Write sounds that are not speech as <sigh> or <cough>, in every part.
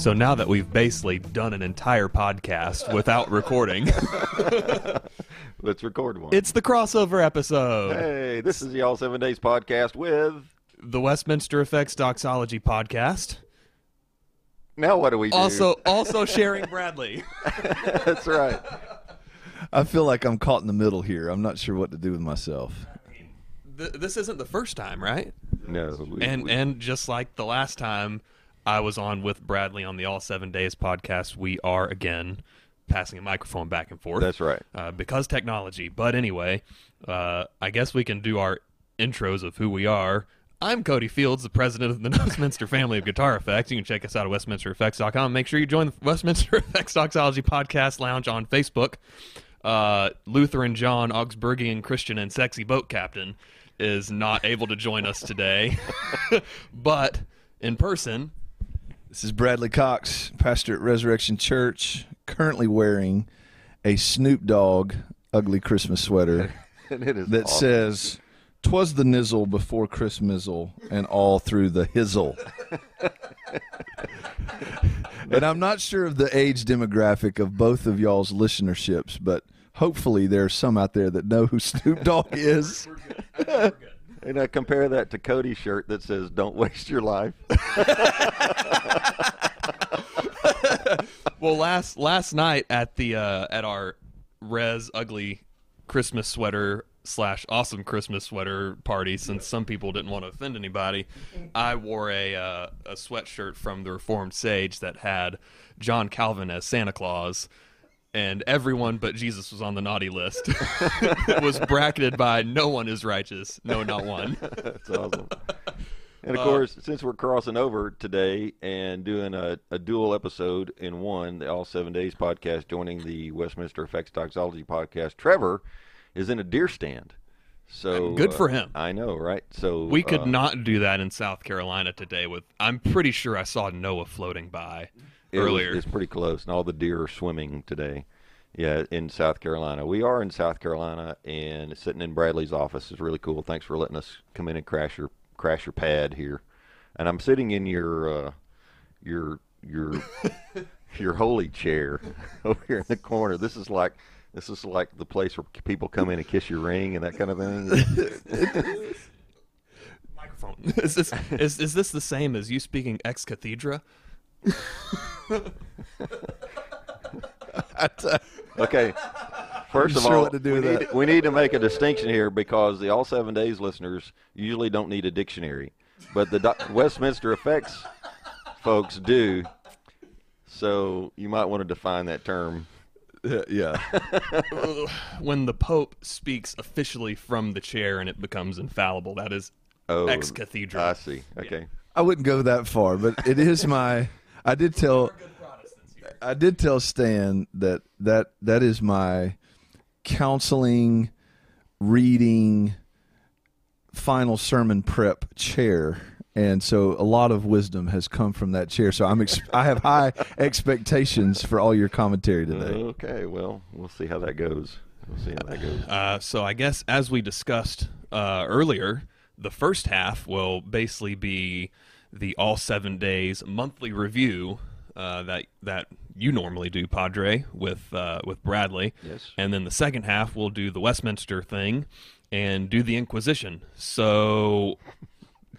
So now that we've basically done an entire podcast without recording, <laughs> Let's record one. it's the crossover episode. hey, this is the All Seven Days podcast with. The Westminster Effects Doxology podcast. Now what do we do? Also also sharing Bradley. <laughs> that's right. I feel like I'm caught in the middle here. I'm not sure what to do with myself. Th- this isn't the first time, right? No, we, And we- and just like the last time I was on with Bradley on the All Seven Days podcast, we are again passing a microphone back and forth. that's right. uh, because technology. But anyway, uh, I guess we can do our intros of who we are. I'm Cody Fields, the president of the <laughs> Westminster family of guitar effects. You can check us out at westminstereffects.com. Make sure you join the Westminster <laughs> Effects Doxology Podcast Lounge on Facebook. Uh, Lutheran John, Augsburgian Christian, and Sexy Boat Captain is not able to join us today, <laughs> but in person, This is Bradley Cox, pastor at Resurrection Church, currently wearing a Snoop Dogg ugly Christmas sweater <laughs> And it is that awesome. says, "Twas the nizzle before Christmasle, and all through the hizzle." <laughs> and I'm not sure of the age demographic of both of y'all's listenerships, but hopefully there's some out there that know who Snoop Dogg <laughs> is. And I compare that to Cody's shirt that says "Don't waste your life." <laughs> Well, last last night at the uh, at our Res Ugly Christmas sweater slash awesome Christmas sweater party, since some people didn't want to offend anybody, I wore a uh, a sweatshirt from the Reformed Sage that had John Calvin as Santa Claus. And everyone but Jesus was on the naughty list. <laughs> it was bracketed by no one is righteous, no, not one. <laughs> That's awesome. And Uh, of course, since we're crossing over today and doing a, a dual episode in one, the All Seven Days podcast, joining the Westminster Effects Doxology podcast, Trevor is in a deer stand. So Good for uh, him. I know, right? So We could uh, not do that in South Carolina today. With I'm pretty sure I saw Noah floating by it was- earlier. it's pretty close, and all the deer are swimming today. Yeah, in South Carolina. We are in South Carolina, and sitting in Bradley's office is really cool. Thanks for letting us come in and crash your crash your pad here. And I'm sitting in your uh, your your <laughs> your holy chair over here in the corner. This is like this is like the place where people come in and kiss your ring and that kind of thing. <laughs> microphone. is this is, is this the same as you speaking ex cathedra? <laughs> Okay. First of sure all, to do we, need, we need to make a distinction here because the All Seven Days listeners usually don't need a dictionary, but the doc- Westminster Effects folks do. So you might want to define that term. Uh, yeah. <laughs> When the Pope speaks officially from the chair and it becomes infallible, that is Oh, ex cathedra. I see. Okay. I wouldn't go that far, but it is my. I did tell. I did tell Stan that that that is my counseling, reading, final sermon prep chair, and so a lot of wisdom has come from that chair. So I'm ex- I have high <laughs> expectations for all your commentary today. Okay. Well, we'll see how that goes. We'll see how that goes. Uh, so I guess as we discussed uh, earlier, the first half will basically be the all seven days monthly review uh, that that you normally do, Padre, with uh, with Bradley. Yes. And then the second half we'll do the Westminster thing and do the Inquisition. So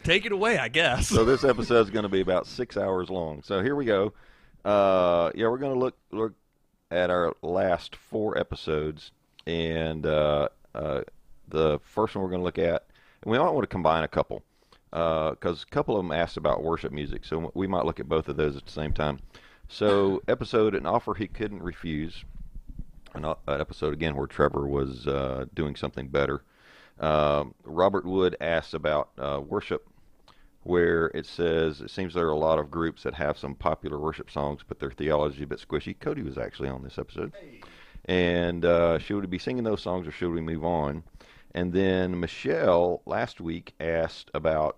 take it away, I guess. so this episode is going to be about six hours long. So here we go. Uh, yeah, we're going to look look at our last four episodes, and uh, uh, the first one we're going to look at, and we might want to combine a couple because a couple of them asked about worship music, so we might look at both of those at the same time. So episode an offer he couldn't refuse, an, an episode again where Trevor was uh, doing something better. Um, Robert Wood asks about uh, worship where it says it seems there are a lot of groups that have some popular worship songs, but their theology is a bit squishy. Cody was actually on this episode, and uh, should we be singing those songs or should we move on? And then Michelle last week asked about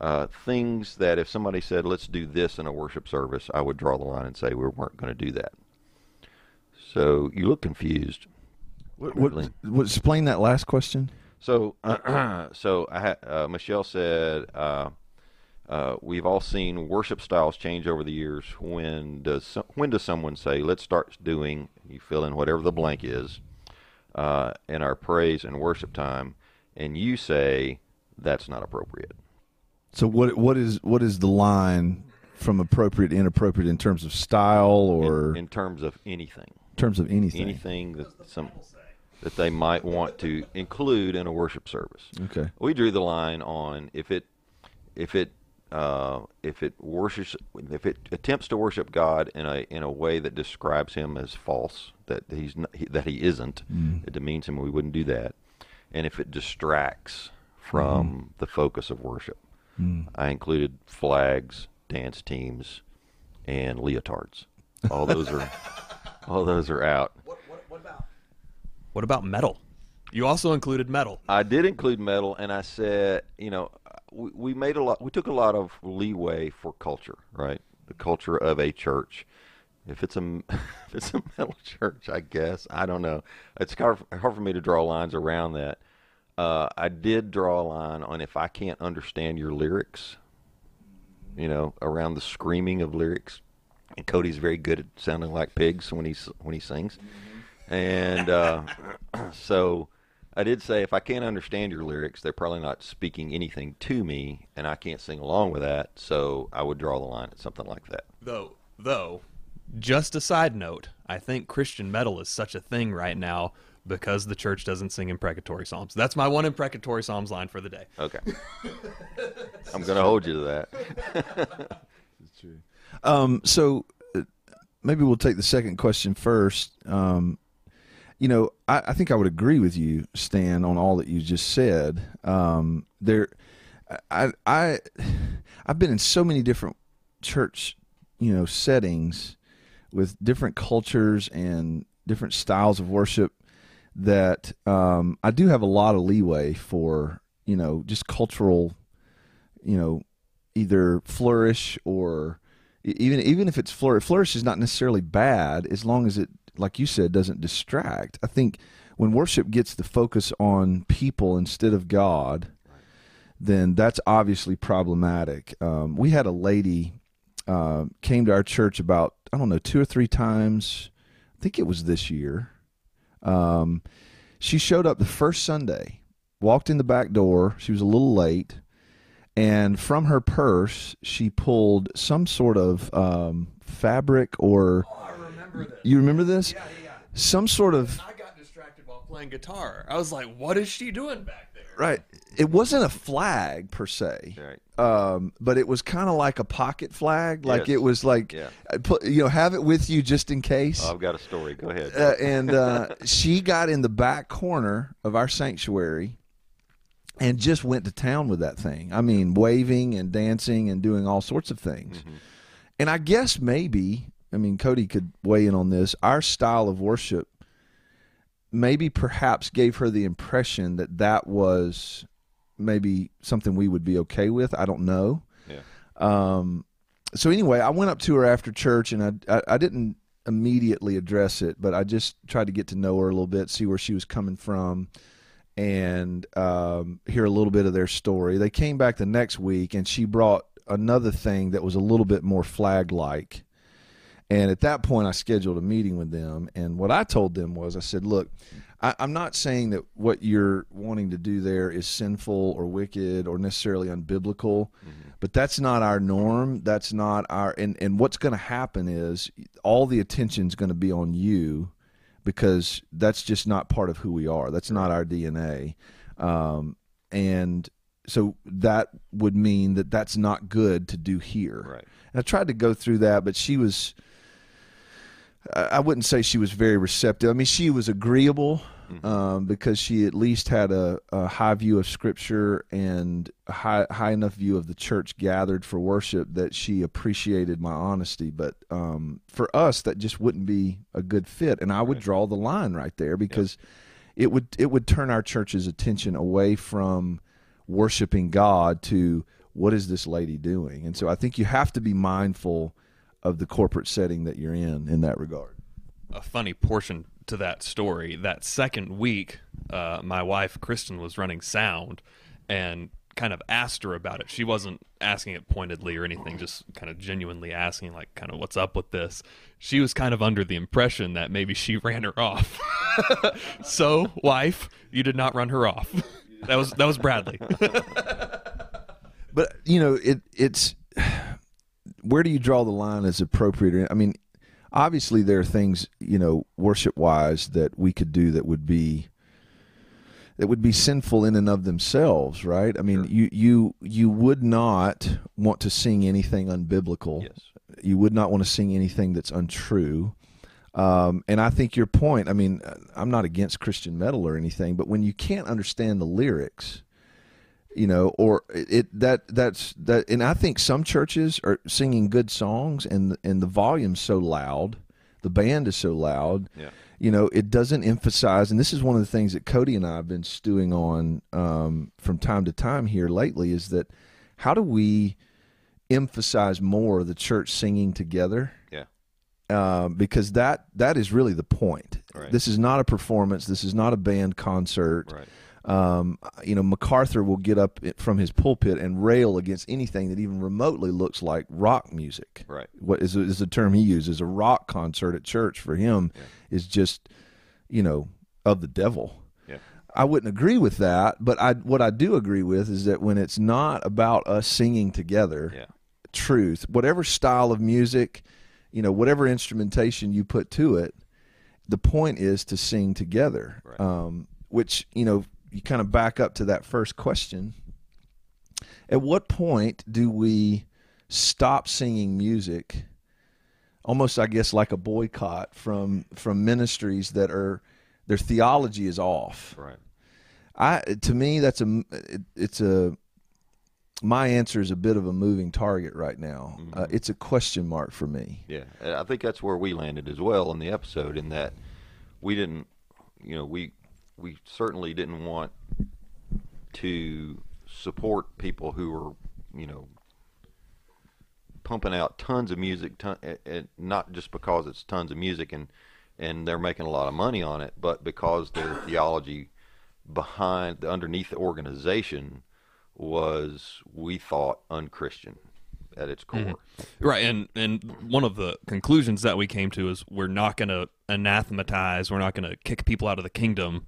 uh, things that if somebody said, "Let's do this in a worship service," I would draw the line and say we weren't going to do that. So you look confused. What, what, what, explain that last question. So, <clears throat> so I uh, Michelle said, uh, uh, we've all seen worship styles change over the years. When does some, when does someone say, "Let's start doing"? You fill in whatever the blank is uh, in our praise and worship time, and you say that's not appropriate. So what what is what is the line from appropriate inappropriate in terms of style or in, in terms of anything, in terms of anything? anything that some that they might want to include in a worship service. Okay. We drew the line on if it if it uh, if it worships if it attempts to worship God in a in a way that describes him as false that he's not, he, that he isn't it demeans him we wouldn't do that and if it distracts from the focus of worship I included flags dance teams and leotards all those are <laughs> all those are out What about metal? You also included metal. I did include metal, and I said, you know, we, we made a lot. We took a lot of leeway for culture, right? The culture of a church. If it's a <laughs> if it's a metal <laughs> church, I guess I don't know. It's hard, hard for me to draw lines around that. Uh, I did draw a line on if I can't understand your lyrics, you know, around the screaming of lyrics. And Cody's very good at sounding like pigs when he's when he sings, and uh, <coughs> so I did say if I can't understand your lyrics, they're probably not speaking anything to me, and I can't sing along with that. So I would draw the line at something like that. Though, though, just a side note, I think Christian metal is such a thing right now because the church doesn't sing imprecatory psalms. That's my one imprecatory psalms line for the day. Okay, <laughs> I'm going to hold you to that. <laughs> Um, so uh, maybe we'll take the second question first. Um, you know, I, I think I would agree with you, Stan, on all that you just said. Um, there, I, I, I've been in so many different church, you know, settings with different cultures and different styles of worship that um, I do have a lot of leeway for, you know, just cultural, you know, either flourish or even even if it's flourish, flourish is not necessarily bad as long as it, like you said, doesn't distract. I think when worship gets the focus on people instead of God, then that's obviously problematic. Um, we had a lady uh, came to our church about I don't know two or three times. I think it was this year. Um, she showed up the first Sunday, walked in the back door. She was a little late, and from her purse she pulled some sort of um, fabric or Oh, I remember this. you remember this? Yeah, yeah. Some sort of I got distracted while playing guitar. I was like, what is she doing back there? right. It wasn't a flag per se. Right. um, but it was kind of like a pocket flag. Like Yes. it was like, Yeah. uh, put, you know, have it with you just in case. I've got a story. Go ahead. Uh, and uh, she got in the back corner of our sanctuary and just went to town with that thing. I mean, waving and dancing and doing all sorts of things. And I guess maybe, I mean, Cody could weigh in on this. Our style of worship maybe perhaps gave her the impression that that was maybe something we would be okay with. I don't know. yeah. Um, so anyway, I went up to her after church, and I, I I didn't immediately address it, but I just tried to get to know her a little bit, see where she was coming from, and um, hear a little bit of their story. They came back the next week, and she brought another thing that was a little bit more flag like. And at that point, I scheduled a meeting with them. And what I told them was, I said, look, I, I'm not saying that what you're wanting to do there is sinful or wicked or necessarily unbiblical, but that's not our norm. That's not our. And, and what's going to happen is all the attention's going to be on you because that's just not part of who we are. That's not our DNA. Um, and so that would mean that that's not good to do here. Right. And I tried to go through that, but she was. I wouldn't say she was very receptive. I mean, she was agreeable um, because she at least had a, a high view of Scripture and a high high enough view of the church gathered for worship that she appreciated my honesty. But um, for us, that just wouldn't be a good fit, and I would draw the line right there because it would it would turn our church's attention away from worshiping God to what is this lady doing? And so I think you have to be mindful of the corporate setting that you're in in that regard. a funny portion to that story. That second week, uh, my wife Kristen was running sound, and kind of asked her about it. She wasn't asking it pointedly or anything, just kind of genuinely asking, like, kind of what's up with this. She was kind of under the impression that maybe she <laughs> ran her off. <laughs> so, wife, you did not run her off. <laughs> that was that was Bradley. but you know, it it's where do you draw the line as appropriate? I mean, obviously there are things you know worship wise that we could do that would be that would be sinful in and of themselves, right? I mean, Sure. you you you would not want to sing anything unbiblical. Yes. You would not want to sing anything that's untrue. Um, and I think your point. I mean, I'm not against Christian metal or anything, but when you can't understand the lyrics, you know, or it, that that's that. And I think some churches are singing good songs, and and the volume's so loud, the band is so loud Yeah. you know, it doesn't emphasize, and this is one of the things that Cody and I have been stewing on um, from time to time here lately, is that how do we emphasize more the church singing together? Yeah. Um, because that that is really the point. Right. This is not a performance. This is not a band concert. Right. Um, you know, MacArthur will get up from his pulpit and rail against anything that even remotely looks like rock music Right. what is, is the term he uses a rock concert at church for him is just you know of the devil Yeah. i wouldn't agree with that but i what i do agree with is that when it's not about us singing together Yeah. truth whatever style of music you know whatever instrumentation you put to it the point is to sing together Right. um, which you know you kind of back up to that first question at what point do we stop singing music almost i guess like a boycott from from ministries that are their theology is off Right. i to me that's a it, it's a my answer is a bit of a moving target right now uh, it's a question mark for me Yeah, I think that's where we landed as well in the episode. In that we didn't, you know, we we certainly didn't want to support people who were, you know, pumping out tons of music, ton, and- and not just because it's tons of music and and they're making a lot of money on it, but because their theology behind the underneath the organization was, we thought, unchristian at its mm-hmm. core. Right, and and one of the conclusions that we came to is we're not going to anathematize, we're not going to kick people out of the kingdom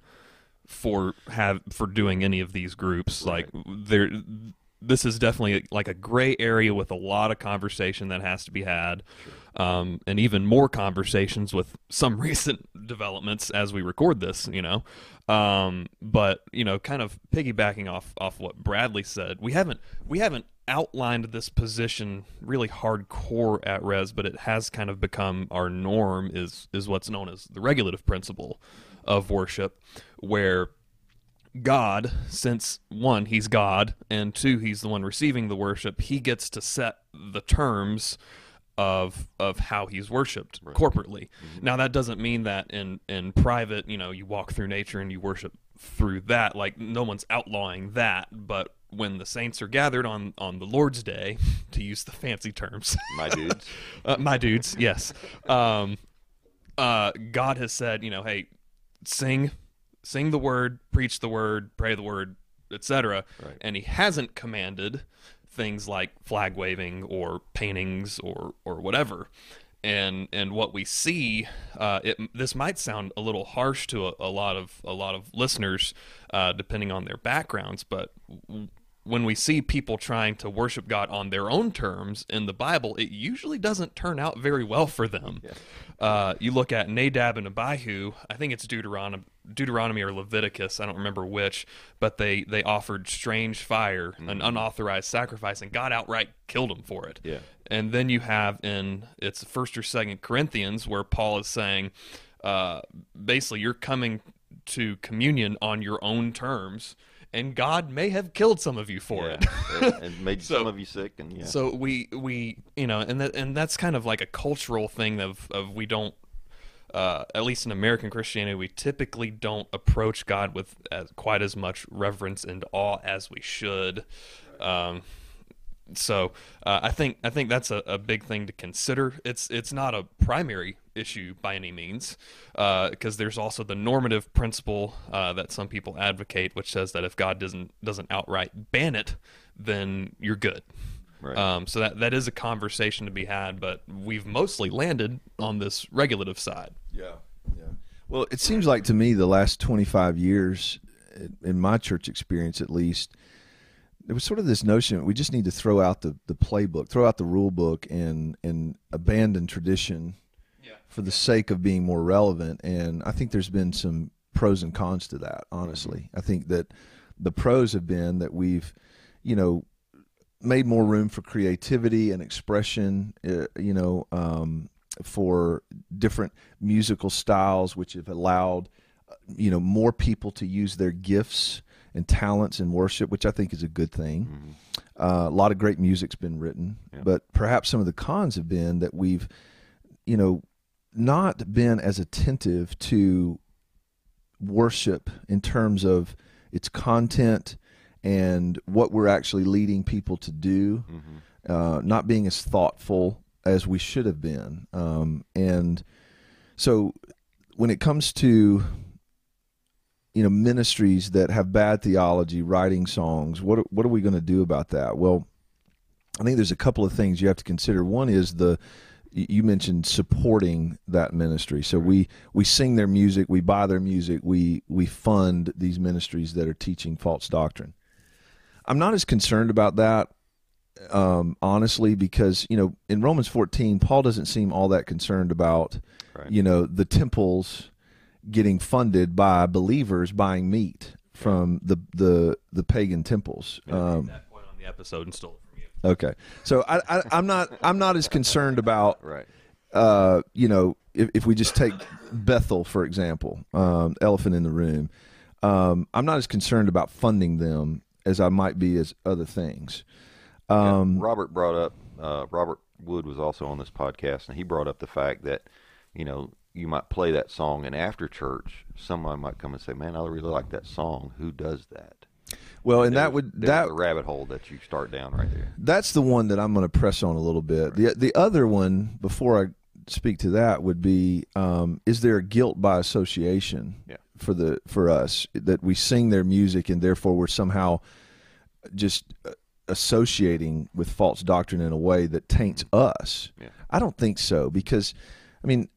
for have for doing any of these groups. Like there, this is definitely like a gray area with a lot of conversation that has to be had, um, and even more conversations with some <laughs> recent developments as we record this. You know, um, but you know, kind of piggybacking off off what Bradley said, we haven't we haven't outlined this position really hardcore at res but it has kind of become our norm is is what's known as the regulative principle of worship where God, since one, he's God, and two, he's the one receiving the worship, he gets to set the terms of of how he's worshipped corporately. Now that doesn't mean that in in private, you know, you walk through nature and you worship through that. Like no one's outlawing that, but when the saints are gathered on on the Lord's day, to use the fancy terms, <laughs> My dudes. <laughs> uh, my dudes, yes. Um, uh, God has said, you know, hey, sing, sing the word, preach the word, pray the word, etc. Right. And He hasn't commanded things like flag waving or paintings or or whatever. And and what we see, uh, it, this might sound a little harsh to a, a lot of a lot of listeners, uh, depending on their backgrounds, but w- when we see people trying to worship God on their own terms in the Bible, it usually doesn't turn out very well for them. Uh, you look at Nadab and Abihu. I think it's Deuteronomy, Deuteronomy or Leviticus. I don't remember which, but they they offered strange fire, an unauthorized sacrifice, and God outright killed them for it. Yeah. And then you have in it's First or Second Corinthians where Paul is saying, uh, basically, you're coming to communion on your own terms, and God may have killed some of you for Yeah. it. and- <laughs> made So- some of you sick, and yeah. So we we you know, and that and that's kind of like a cultural thing of of we don't. Uh, at least in American Christianity, we typically don't approach God with as, quite as much reverence and awe as we should. Um, so uh, I think I think that's a, a big thing to consider. It's it's not a primary issue by any means, because uh, there's also the normative principle uh, that some people advocate, which says that if God doesn't doesn't outright ban it, then you're good. Right. Um, so that that is a conversation to be had, but we've mostly landed on this regulative side. Yeah, yeah. Well, it seems like to me the last 25 years, in my church experience at least, there was sort of this notion we just need to throw out the, the playbook, throw out the rule book, and and abandon tradition Yeah. for the sake of being more relevant. And I think there's been some pros and cons to that. Honestly, I think that the pros have been that we've, you know, made more room for creativity and expression. Uh, you know, um, for different musical styles, which have allowed, uh, you know, more people to use their gifts and talents in worship, which I think is a good thing. Uh, a lot of great music's been written, Yeah. but perhaps some of the cons have been that we've, you know, not been as attentive to worship in terms of its content and what we're actually leading people to do, uh, not being as thoughtful as we should have been. Um, and so when it comes to you know ministries that have bad theology writing songs what what are we going to do about that? Well i think there's a couple of things you have to consider. One is the you mentioned supporting that ministry. So we we sing their music we buy their music we we fund these ministries that are teaching false doctrine. I'm not as concerned about that um, honestly because you know in romans 14 paul doesn't seem all that concerned about Right. you know the temples getting funded by believers buying meat from the the the pagan temples. Um, that point on the episode and stole it from you. okay, so I, I, I'm not I'm not as concerned about <laughs> Right. uh, you know if, if we just take Bethel for example, um, elephant in the room. Um, I'm not as concerned about funding them as I might be as other things. Um, Robert brought up uh, Robert Wood was also on this podcast, and he brought up the fact that you know you might play that song, and after church, someone might come and say, "Man, I really like that song. Who does that?" well, and that would that the rabbit hole that you start down right there. that's the one that I'm going to press on a little bit. The the other one before I speak to that would be um, is there a guilt by association Yeah. for the for us that we sing their music and therefore we're somehow just uh, associating with false doctrine in a way that taints us. Yeah. I don't think so because I mean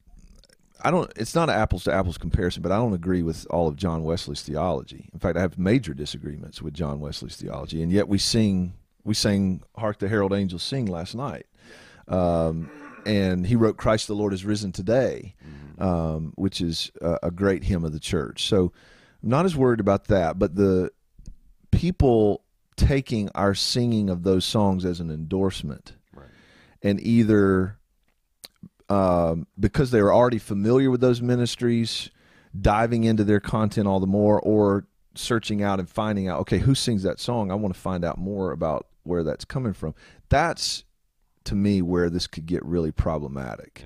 I don't it's not an apples to apples comparison but I don't agree with all of John Wesley's theology. In fact, I have major disagreements with John Wesley's theology and yet we sing we sang Hark the Herald Angels Sing last night. Um, and he wrote Christ the Lord is risen today, um, which is a, a great hymn of the church. So I'm not as worried about that, but the people taking our singing of those songs as an endorsement Right. and either um, because they were already familiar with those ministries, diving into their content all the more, or searching out and finding out, okay, who sings that song? I want to find out more about where that's coming from. That's to me where this could get really problematic.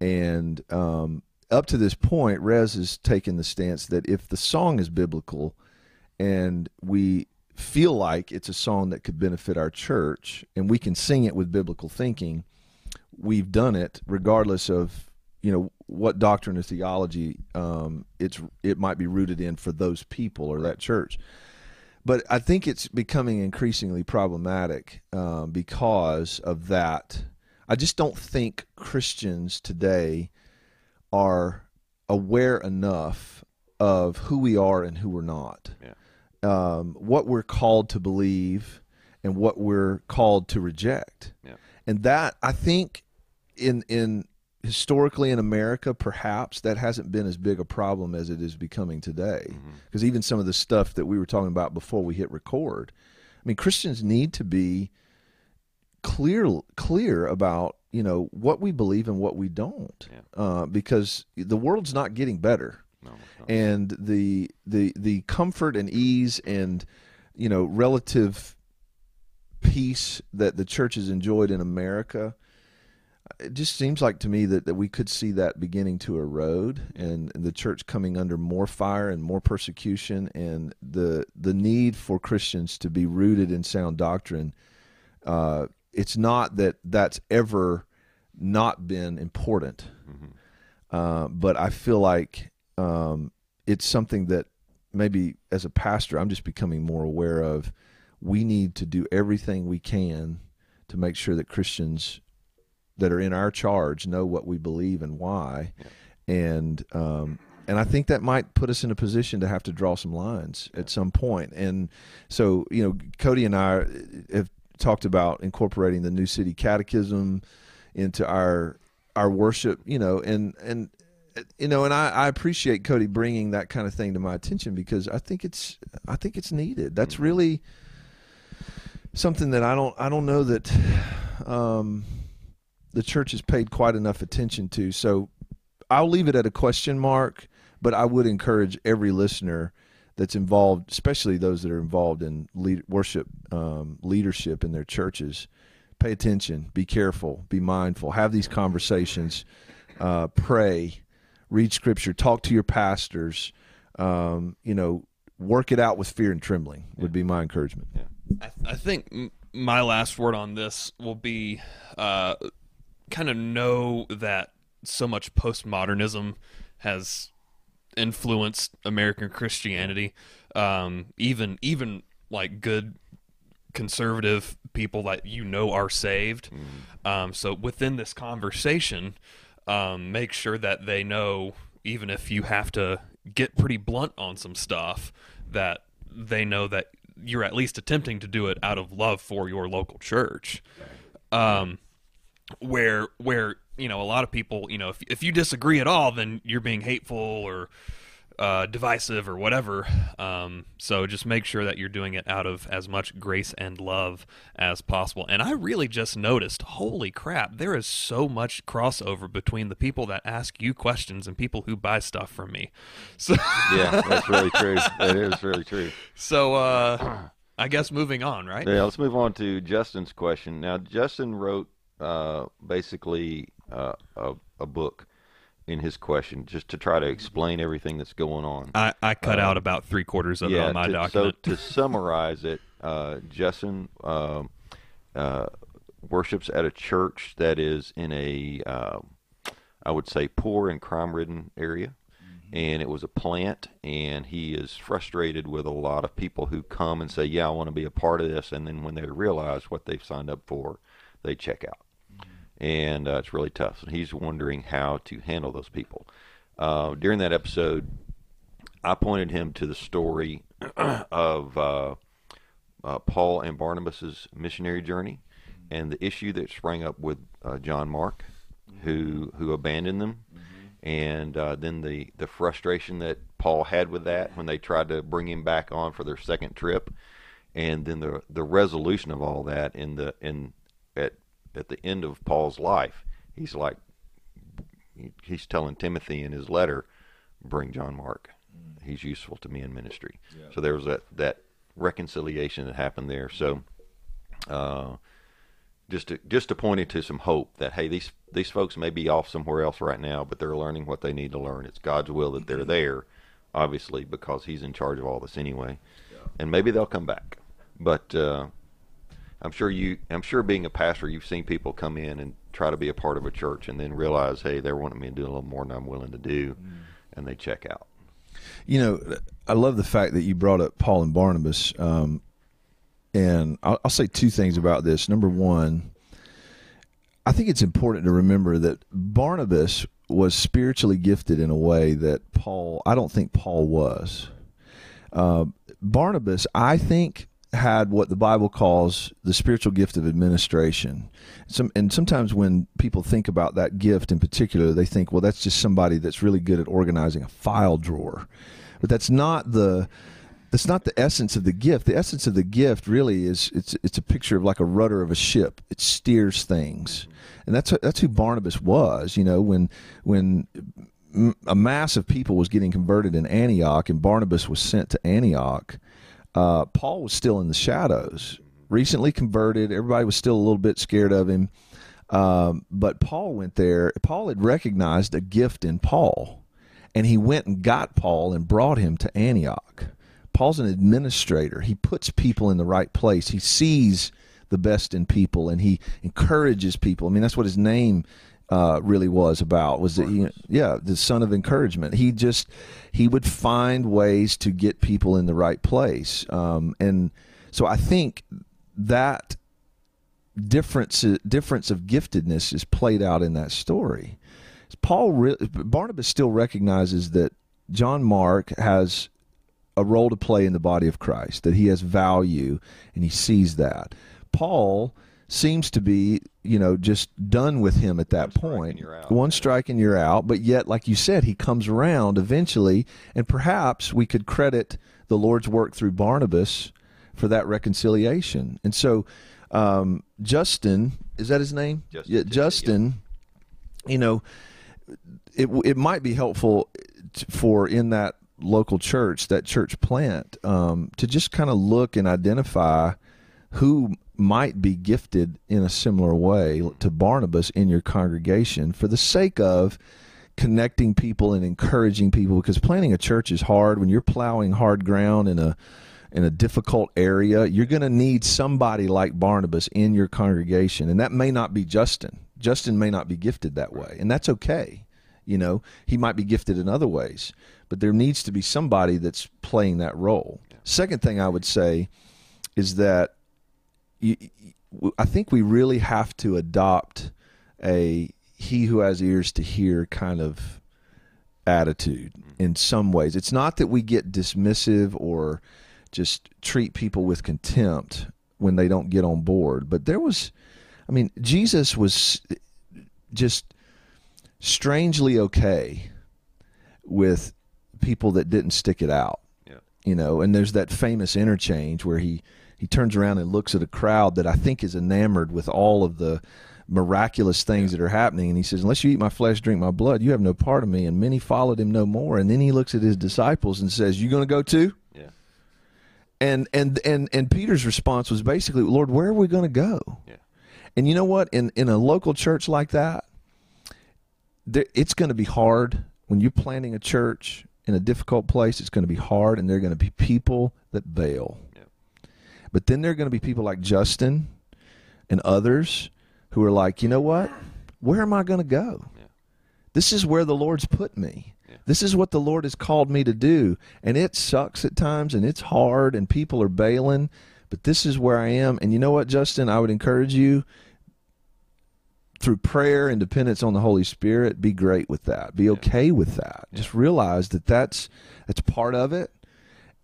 And um, up to this point, Rez has taken the stance that if the song is biblical and we feel like it's a song that could benefit our church and we can sing it with biblical thinking, we've done it regardless of you know what doctrine or theology um, it's it might be rooted in for those people or that church. But I think it's becoming increasingly problematic um, because of that. I just don't think Christians today are aware enough of who we are and who we're not Yeah. um, what we're called to believe and what we're called to reject. Yeah. And that I think in in historically in America, perhaps that hasn't been as big a problem as it is becoming today. Because even some of the stuff that we were talking about before we hit record, I mean, Christians need to be clear clear about you know what we believe and what we don't, Yeah. uh, because the world's not getting better No, not. and the the the comfort and ease and you know relative peace that the church has enjoyed in America it just seems like to me that, that we could see that beginning to erode and, and the church coming under more fire and more persecution and the the need for Christians to be rooted in sound doctrine uh, it's not that that's ever not been important, uh, but I feel like um, it's something that maybe as a pastor I'm just becoming more aware of. We need to do everything we can to make sure that Christians that are in our charge know what we believe and why, and um, and I think that might put us in a position to have to draw some lines at some point. And so you know, Cody and I have talked about incorporating the New City Catechism into our our worship. You know, and and you know, and I, I appreciate Cody bringing that kind of thing to my attention because I think it's I think it's needed. That's really something that I don't I don't know that um, the church has paid quite enough attention to. So I'll leave it at a question mark, but I would encourage every listener that's involved, especially those that are involved in lead, worship um, leadership in their churches, pay attention, be careful, be mindful, have these conversations, uh, pray, read scripture, talk to your pastors. Um, you know, work it out with fear and trembling would be my encouragement. Yeah. I, th- I think m- my last word on this will be uh, kind of know that so much postmodernism has influenced American Christianity. Um, even even like good conservative people that you know are saved. Um, so within this conversation, um, make sure that they know, even if you have to get pretty blunt on some stuff, that they know that you're at least attempting to do it out of love for your local church. Um, where where you know a lot of people, you know, if if you disagree at all, then you're being hateful or uh, divisive or whatever. Um, so just make sure that you're doing it out of as much grace and love as possible. And I really just noticed, holy crap, there is so much crossover between the people that ask you questions and people who buy stuff from me. <laughs> So, Yeah, that's really true. That is really true. so uh, I guess moving on, right? Yeah, let's move on to Justin's question. Now, Justin wrote uh, basically uh, a, a book in his question just to try to explain everything that's going on. I, I cut out about three quarters of it on my to, document. So to summarize it, uh, Justin um uh, worships at a church that is in a, uh, I would say, poor and crime-ridden area, and it was a plant. And he is frustrated with a lot of people who come and say, "Yeah, I want to be a part of this," and then when they realize what they've signed up for, they check out and uh, it's really tough. And he's wondering how to handle those people. Uh, during that episode, I pointed him to the story <clears throat> of uh, uh, Paul and Barnabas's missionary journey and the issue that sprang up with uh, John Mark, who who abandoned them, and uh, then the the frustration that Paul had with that when they tried to bring him back on for their second trip, and then the the resolution of all that in the in at the end of Paul's life, he's like he's telling Timothy in his letter, bring John Mark. He's useful to me in ministry. So there was that that reconciliation that happened there. So uh, just to just to point it to some hope that hey these these folks may be off somewhere else right now, but they're learning what they need to learn. It's God's will that they're there, obviously because He's in charge of all this anyway, and maybe they'll come back. But uh, I'm sure you I'm sure being a pastor, you've seen people come in and try to be a part of a church and then realize hey they're wanting me to do a little more than I'm willing to do, and they check out. You know, I love the fact that you brought up Paul and Barnabas. Um, and I'll, I'll say two things about this. Number one, I think it's important to remember that Barnabas was spiritually gifted in a way that Paul, I don't think Paul was. Uh, Barnabas, I think, had what the Bible calls the spiritual gift of administration. Some, and sometimes when people think about that gift in particular, they think, well, that's just somebody that's really good at organizing a file drawer. But that's not the that's not the essence of the gift. The essence of the gift really is it's it's a picture of like a rudder of a ship. It steers things, and that's that's who Barnabas was. You know, when when a mass of people was getting converted in Antioch, and Barnabas was sent to Antioch, uh, Paul was still in the shadows. Recently converted, everybody was still a little bit scared of him. Um, but Paul went there. Paul had recognized a gift in Paul, and he went and got Paul and brought him to Antioch. Paul's an administrator. He puts people in the right place. He sees the best in people, and he encourages people. I mean, that's what his name uh, really was about. Was that he? Yeah, the son of encouragement. He just he would find ways to get people in the right place, um, and so I think that difference difference of giftedness is played out in that story. Paul re- Barnabas still recognizes that John Mark has a role to play in the body of Christ, that he has value, and he sees that. Paul seems to be, you know, just done with him at that One point. strike and you're out. One strike and you're out. But yet, like you said, he comes around eventually, and perhaps we could credit the Lord's work through Barnabas for that reconciliation. And so, um, Justin, is that his name? Justin, yeah, Justin, Justin. You know, it it might be helpful for in that local church, that church plant, um, to just kind of look and identify who might be gifted in a similar way to Barnabas in your congregation for the sake of connecting people and encouraging people because planting a church is hard. When you're plowing hard ground in a in a difficult area you're going to need somebody like Barnabas in your congregation. And that may not be Justin. Justin may not be gifted that way. And that's okay. You know he might be gifted in other ways. But there needs to be somebody that's playing that role. Second thing i would say is that you, you- I think we really have to adopt a he who has ears to hear kind of attitude mm-hmm. in some ways. It's not that we get dismissive or just treat people with contempt when they don't get on board, but there was I mean, Jesus was just strangely okay with people that didn't stick it out Yeah. you know and there's that famous interchange where he he turns around and looks at a crowd that i think is enamored with all of the miraculous things that are happening and he says unless you eat my flesh drink my blood you have no part of me and many followed him no more and then he looks at his disciples and says you going to go too Yeah. and and and and peter's response was basically lord where are we going to go Yeah. and you know what in in a local church like that there, it's going to be hard when you're planting a church in a difficult place it's going to be hard and there are going to be people that bail. But then there are going to be people like justin and others who are like you know what where am i going to go Yeah. this is where the lord's put me Yeah. this is what the lord has called me to do and it sucks at times and it's hard and people are bailing but this is where i am and you know what justin i would encourage you through prayer and dependence on the Holy Spirit, be great with that. Be okay with that. Just realize that that's that's part of it.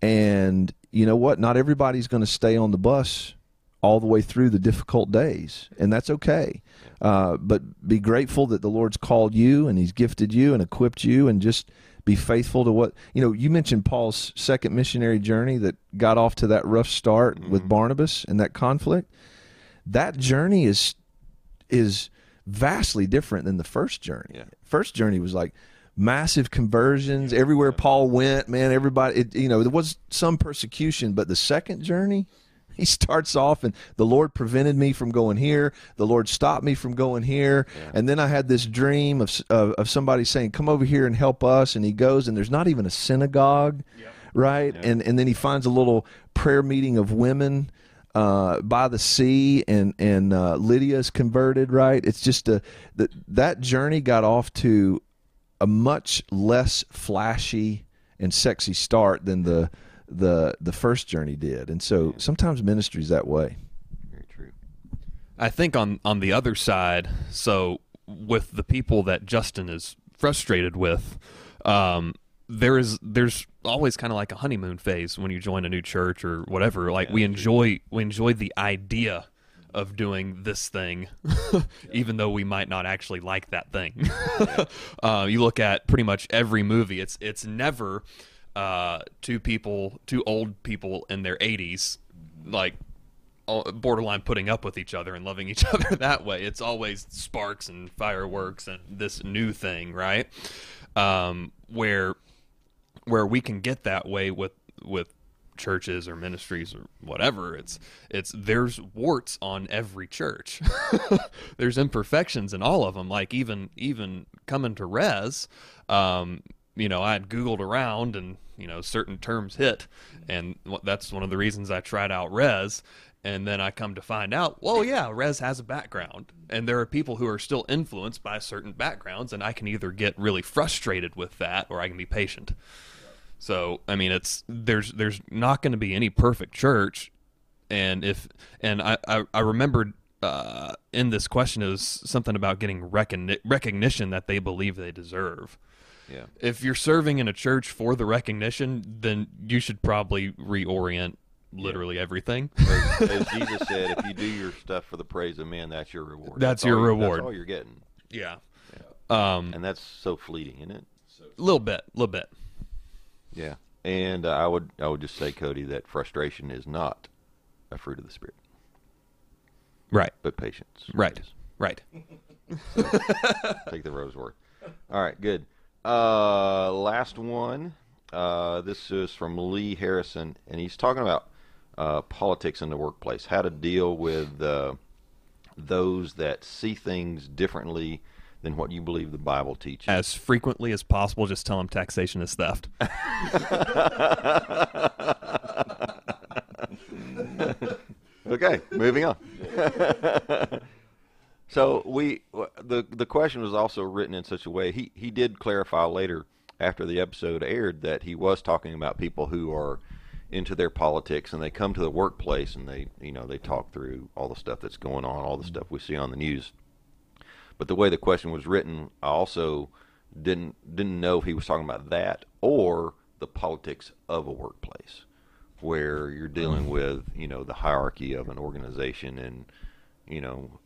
And you know what? Not everybody's going to stay on the bus all the way through the difficult days, and that's okay. Uh, but be grateful that the Lord's called you and He's gifted you and equipped you, and just be faithful to what you know. You mentioned Paul's second missionary journey that got off to that rough start with Barnabas and that conflict. That journey is is vastly different than the first journey. Yeah. First journey was like massive conversions everywhere Paul went. Man, everybody, it, you know, there was some persecution, but the second journey, <laughs> he starts off and the Lord prevented me from going here. The Lord stopped me from going here, and then I had this dream of, of of somebody saying, "Come over here and help us." And he goes, and there's not even a synagogue, right? And and then he finds a little prayer meeting of women uh, by the sea, and and uh, Lydia's converted. Right? It's just a that that journey got off to a much less flashy and sexy start than the the the first journey did. And so sometimes ministry's that way. Very true. I think on on the other side, so with the people that Justin is frustrated with, um, there is there's always kind of like a honeymoon phase when you join a new church or whatever. Like we enjoy we enjoy the idea of doing this thing, <laughs> even though we might not actually like that thing. <laughs> <laughs> uh, you look at pretty much every movie; it's it's never uh, two people, two old people in their 80s, like borderline putting up with each other and loving each other that way. It's always sparks and fireworks and this new thing, right? Um, where where we can get that way with with churches or ministries or whatever it's it's there's warts on every church <laughs> there's imperfections in all of them like even even coming to res um you know i had googled around and you know certain terms hit and that's one of the reasons i tried out res And then I come to find out, well, yeah, Rez has a background, and there are people who are still influenced by certain backgrounds, and I can either get really frustrated with that, or I can be patient. So, I mean, it's there's there's not going to be any perfect church, and if and I I, I remembered uh, in this question is something about getting recogni- recognition that they believe they deserve. Yeah. If you're serving in a church for the recognition, then you should probably reorient literally everything. As, as <laughs> Jesus said, if you do your stuff for the praise of men, that's your reward. That's your all reward. That's all you're getting, yeah. Um, and that's so fleeting, isn't it? a little bit, a little bit. Yeah. And uh, I would I would just say, Cody, that frustration is not a fruit of the spirit, Right, but patience. right, is. right. <laughs> Take the rose word. All right, good. Uh, last one. Uh, this is from Lee Harrison, and he's talking about uh, politics in the workplace, how to deal with uh, those that see things differently than what you believe the Bible teaches. As frequently as possible, just tell them taxation is theft. <laughs> Okay, moving on. <laughs> so we the the question was also written in such a way he he did clarify later after the episode aired that he was talking about people who are into their politics and they come to the workplace and they you know they talk through all the stuff that's going on all the stuff we see on the news but the way the question was written I also didn't didn't know if he was talking about that or the politics of a workplace where you're dealing mm. with you know the hierarchy of an organization and you know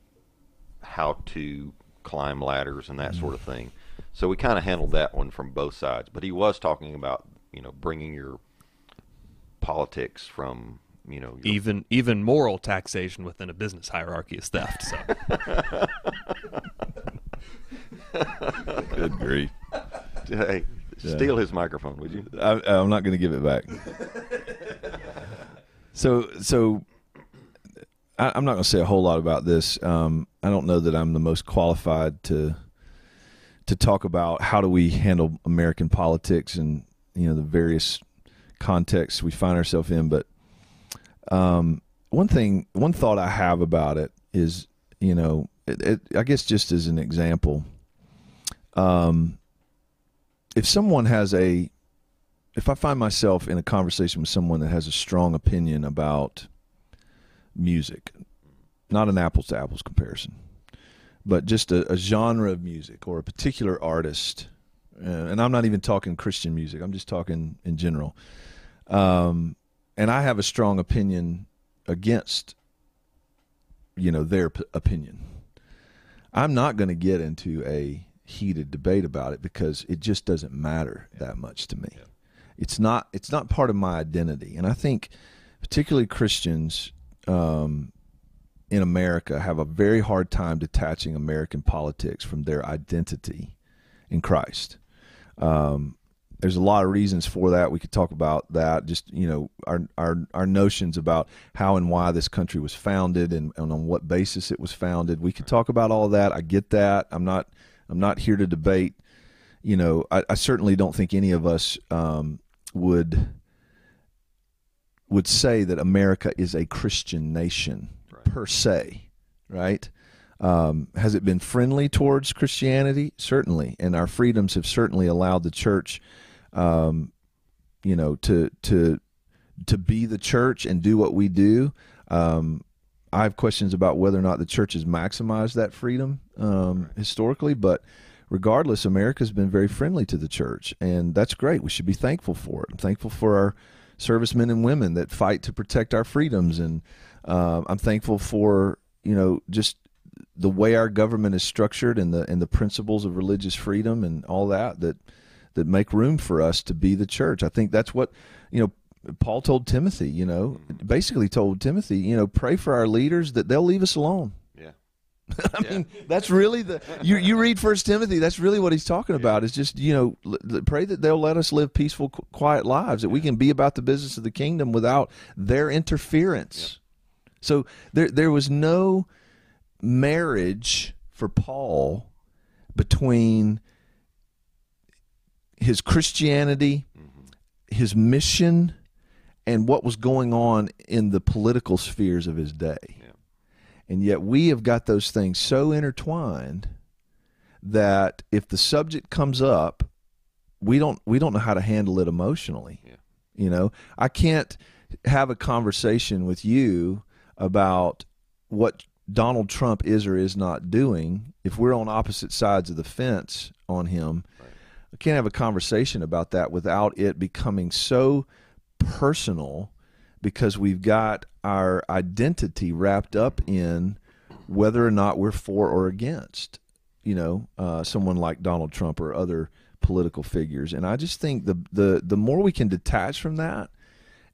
how to climb ladders and that sort of mm. thing. So we kind of handled that one from both sides. But he was talking about you know bringing your politics from you know Even even moral taxation within a business hierarchy is theft. So <laughs> Good grief. hey steal his microphone would you I, I'm not going to give it back. so, so I, I'm not going to say a whole lot about this. Um, I don't know that I'm the most qualified to to talk about how do we handle American politics and you know the various contexts we find ourselves in. But um, one thing, one thought I have about it is, you know, it, it, I guess just as an example, um, if someone has a if I find myself in a conversation with someone that has a strong opinion about music, not an apples to apples comparison, but just a, a genre of music or a particular artist, uh, and I'm not even talking Christian music, I'm just talking in general. Um, and I have a strong opinion against, you know, their p- opinion. I'm not going to get into a heated debate about it because it just doesn't matter that much to me. It's not it's not part of my identity, and I think particularly Christians um, in America have a very hard time detaching American politics from their identity in Christ. Um, there's a lot of reasons for that. We could talk about that. Just you know, our our our notions about how and why this country was founded and, and on what basis it was founded. We could talk about all that. I get that. I'm not I'm not here to debate. You know, I, I certainly don't think any of us um, would would say that America is a Christian nation per se, right? Um, has it been friendly towards Christianity? Certainly, and our freedoms have certainly allowed the church, um, you know, to to to be the church and do what we do. Um, I have questions about whether or not the church has maximized that freedom um, historically, but regardless, America's been very friendly to the church, and that's great. We should be thankful for it. I'm thankful for our servicemen and women that fight to protect our freedoms, and uh, I'm thankful for you know just the way our government is structured and the and the principles of religious freedom and all that that that make room for us to be the church. I think that's what you know. Paul told Timothy, you know, mm-hmm. basically told Timothy, you know, pray for our leaders that they'll leave us alone. yeah <laughs> I mean, that's really the you you read First Timothy. That's really what he's talking about. Is just you know l- pray that they'll let us live peaceful, qu- quiet lives. That we can be about the business of the kingdom without their interference. So there there was no marriage for Paul between his Christianity, his mission, and what was going on in the political spheres of his day. Yeah. And yet we have got those things so intertwined that if the subject comes up, we don't we don't know how to handle it emotionally. Yeah. You know, I can't have a conversation with you about what Donald Trump is or is not doing if we're on opposite sides of the fence on him. I can't have a conversation about that without it becoming so personal because we've got our identity wrapped up in whether or not we're for or against, you know, uh, someone like Donald Trump or other political figures. And I just think the the the more we can detach from that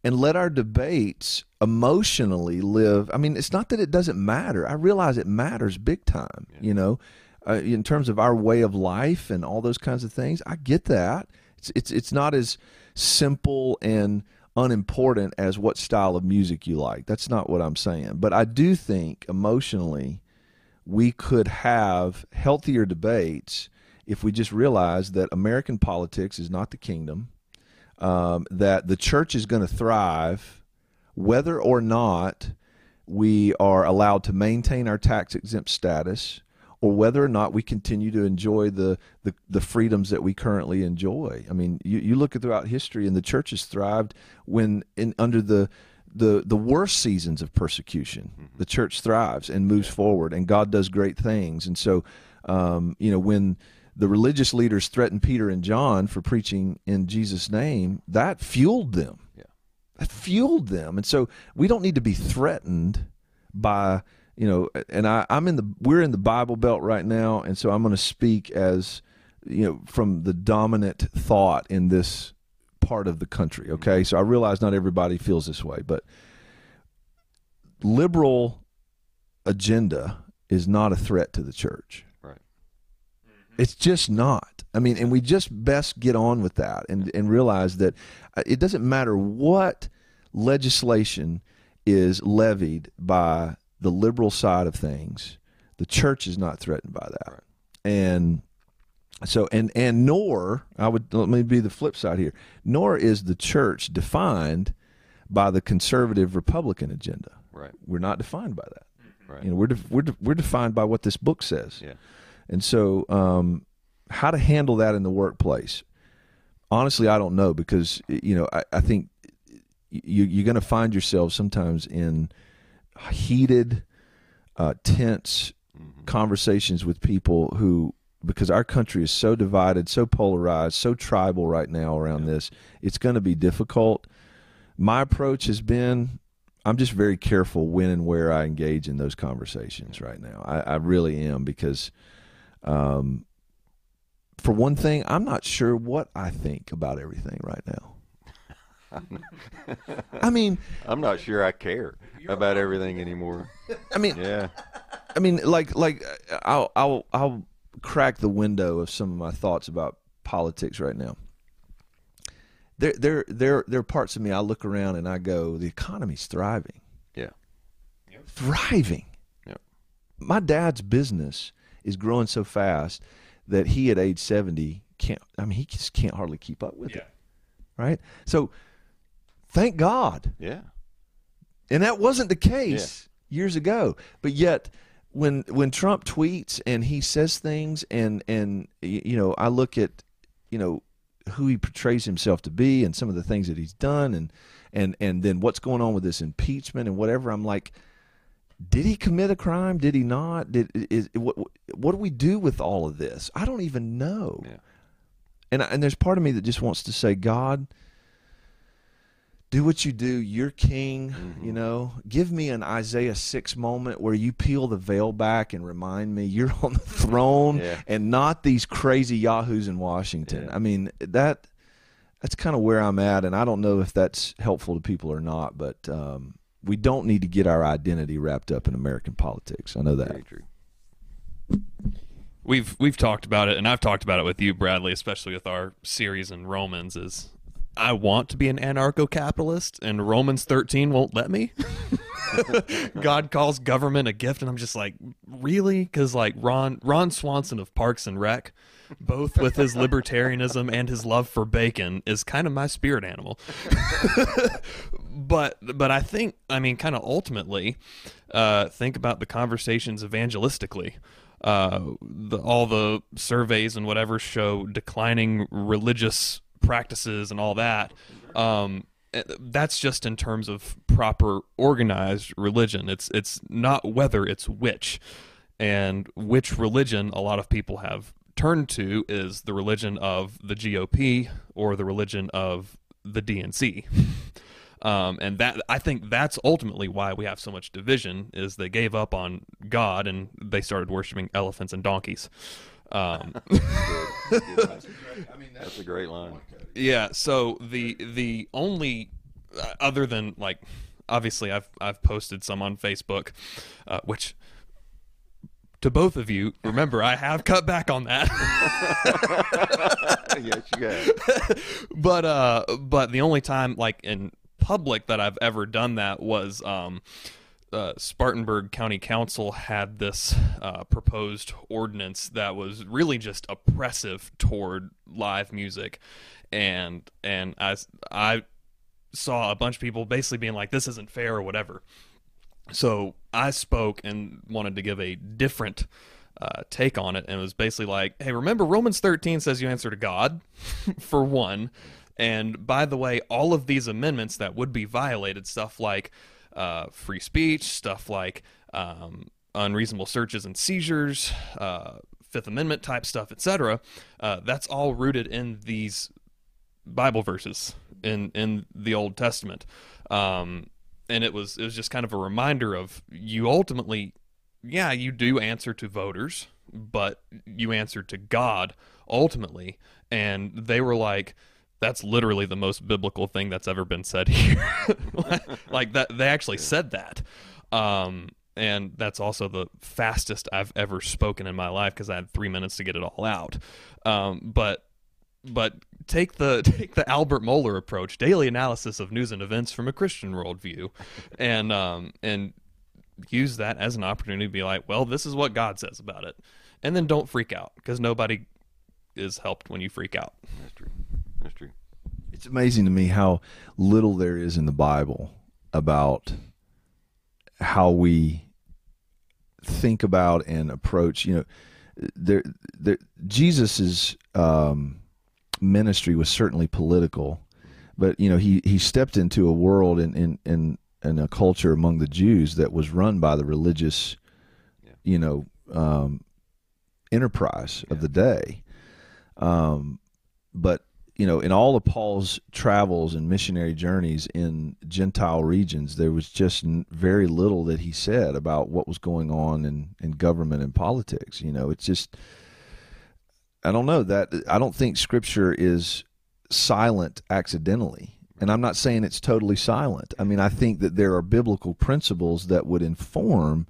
and let our debates emotionally live. I mean, it's not that it doesn't matter. I realize it matters big time. You know, uh, in terms of our way of life and all those kinds of things. I get that. It's it's it's not as simple and unimportant as what style of music you like. That's not what I'm saying. But I do think emotionally we could have healthier debates if we just realize that American politics is not the kingdom, um, that the church is going to thrive whether or not we are allowed to maintain our tax exempt status or whether or not we continue to enjoy the, the, the freedoms that we currently enjoy. I mean, you, you look at throughout history, and the church has thrived when in under the the the worst seasons of persecution, the church thrives and moves forward, and God does great things. And so, um, you know, when the religious leaders threatened Peter and John for preaching in Jesus' name, that fueled them. Yeah. That fueled them. And so we don't need to be threatened by, you know, and I, I'm in the we're in the Bible Belt right now, and so I'm gonna speak as you know, from the dominant thought in this part of the country. Okay. So I realize not everybody feels this way, but liberal agenda is not a threat to the church. Right. It's just not. I mean, and we just best get on with that and, and realize that uh, it doesn't matter what legislation is levied by the liberal side of things, the church is not threatened by that. Right. And so and and nor I would let me be the flip side here. Nor is the church defined by the conservative Republican agenda. Right. We're not defined by that. Right. You know, we're de- we're de- we're defined by what this book says. Yeah. And so, um, how to handle that in the workplace? Honestly, I don't know because you know I, I think you, you're going to find yourself sometimes in heated, uh, tense conversations with people who, because our country is so divided, so polarized, so tribal right now around this, it's going to be difficult. My approach has been I'm just very careful when and where I engage in those conversations right now. I, I really am because, um, for one thing, I'm not sure what I think about everything right now. <laughs> I mean, I'm not sure I care about everything anymore. I mean, Yeah. I mean, like, like I'll, I'll, I'll crack the window of some of my thoughts about politics right now. There, there, there, there are parts of me I look around and I go, the economy's thriving, Yeah. thriving. Yep. My dad's business is growing so fast that he, at age seventy, can't. I mean, he just can't hardly keep up with it. Right. So, thank God. Yeah. And that wasn't the case years ago. But yet when when Trump tweets and he says things and and you know, I look at you know who he portrays himself to be and some of the things that he's done and and and then what's going on with this impeachment and whatever I'm like did he commit a crime? Did he not? Did is what what do we do with all of this? I don't even know. Yeah. And I- and there's part of me that just wants to say, God, do what you do. You're king. You know, give me an Isaiah six moment where you peel the veil back and remind me you're <laughs> on the throne Yeah. and not these crazy yahoos in Washington. Yeah. I mean that that's kind of where I'm at, and I don't know if that's helpful to people or not, but. Um, we don't need to get our identity wrapped up in American politics. I know that. Very true. we've we've talked about it and I've talked about it with you Bradley especially with our series in Romans is I want to be an anarcho-capitalist and Romans 13 won't let me. <laughs> God calls government a gift and I'm just like really cuz like Ron Ron Swanson of Parks and Rec both with his libertarianism and his love for bacon is kind of my spirit animal. <laughs> but but I think I mean kind of ultimately uh, think about the conversations evangelistically. Uh, the, all the surveys and whatever show declining religious practices and all that. Um, eh, that's just in terms of proper organized religion. It's it's not whether it's which, and which religion a lot of people have turned to is the religion of the GOP or the religion of the DNC. <laughs> Um, and that I think that's ultimately why we have so much division is they gave up on God and they started worshiping elephants and donkeys. Um, That's a great line. <laughs> yeah. So the the only uh, other than like obviously I've I've posted some on Facebook, uh, which to both of you remember I have cut back on that. <laughs> yes, you have. <laughs> but uh but the only time like in public that I've ever done that was um uh, Spartanburg County Council had this uh, proposed ordinance that was really just oppressive toward live music, and and I I saw a bunch of people basically being like this isn't fair or whatever. So I spoke and wanted to give a different uh, take on it, and it was basically like, hey, remember Romans 13 says you answer to God, <laughs> for one. And by the way, all of these amendments that would be violated, stuff like uh, free speech, stuff like um, unreasonable searches and seizures, uh, Fifth Amendment type stuff, etc., uh, that's all rooted in these Bible verses in in the Old Testament. Um, and it was it was just kind of a reminder of you ultimately yeah you do answer to voters but you answer to god ultimately. And they were like that's literally the most biblical thing that's ever been said <laughs> here. <laughs> Like that they actually said that. Um and that's also the fastest i've ever spoken in my life because i had three minutes to get it all out. Um but but take the <laughs> take the Albert Mohler approach, daily analysis of news and events from a Christian worldview, and um and use that as an opportunity to be like, well, this is what God says about it, and then don't freak out because nobody is helped when you freak out. That's true. That's true. It's amazing to me how little there is in the Bible about how we think about and approach. You know, there, there, Jesus's um, ministry was certainly political, but you know, he he stepped into a world in in in, in a culture among the Jews that was run by the religious, you know, um, enterprise of the day. Um, but you know, in all of Paul's travels and missionary journeys in Gentile regions, there was just n- very little that he said about what was going on in, in government and politics. You know, it's just, I don't know that, I don't think scripture is silent accidentally. And I'm not saying it's totally silent. I mean, I think that there are biblical principles that would inform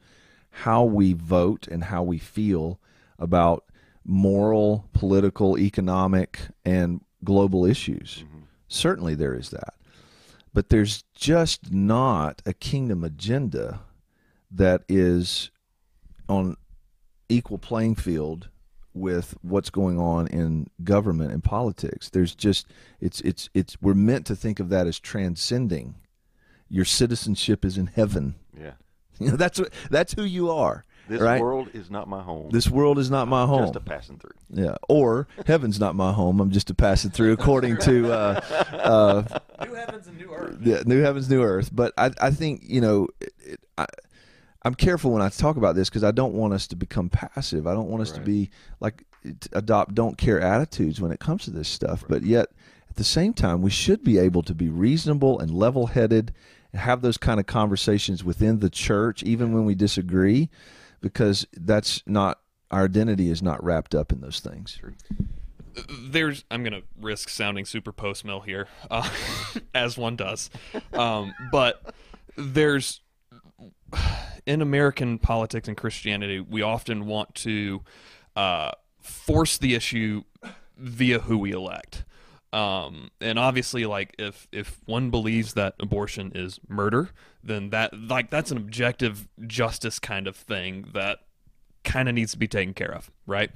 how we vote and how we feel about moral, political, economic, and global issues. Mm-hmm. Certainly there is that. But there's just not a kingdom agenda that is on equal playing field with what's going on in government and politics. There's just it's it's it's we're meant to think of that as transcending. Your citizenship is in heaven. Yeah. <laughs> You know, that's what that's who you are. This right? world is not my home. This world is not my home. Just a passing through. Yeah, or heaven's not my home. I'm just a passing through, according to uh, uh, New heavens and new earth. Yeah, new heavens, new earth. But I, I think you know, it, it, I, I'm careful when I talk about this because I don't want us to become passive. I don't want us to be like adopt don't care attitudes when it comes to this stuff. But yet, at the same time, we should be able to be reasonable and level headed and have those kind of conversations within the church, even when we disagree, because that's not our identity is not wrapped up in those things. there's I'm gonna risk sounding super post mill here, uh, <laughs> as one does, um, but there's in American politics and Christianity, we often want to uh, force the issue via who we elect. Um, and obviously, like if if one believes that abortion is murder, then that like that's an objective justice kind of thing that kind of needs to be taken care of, right?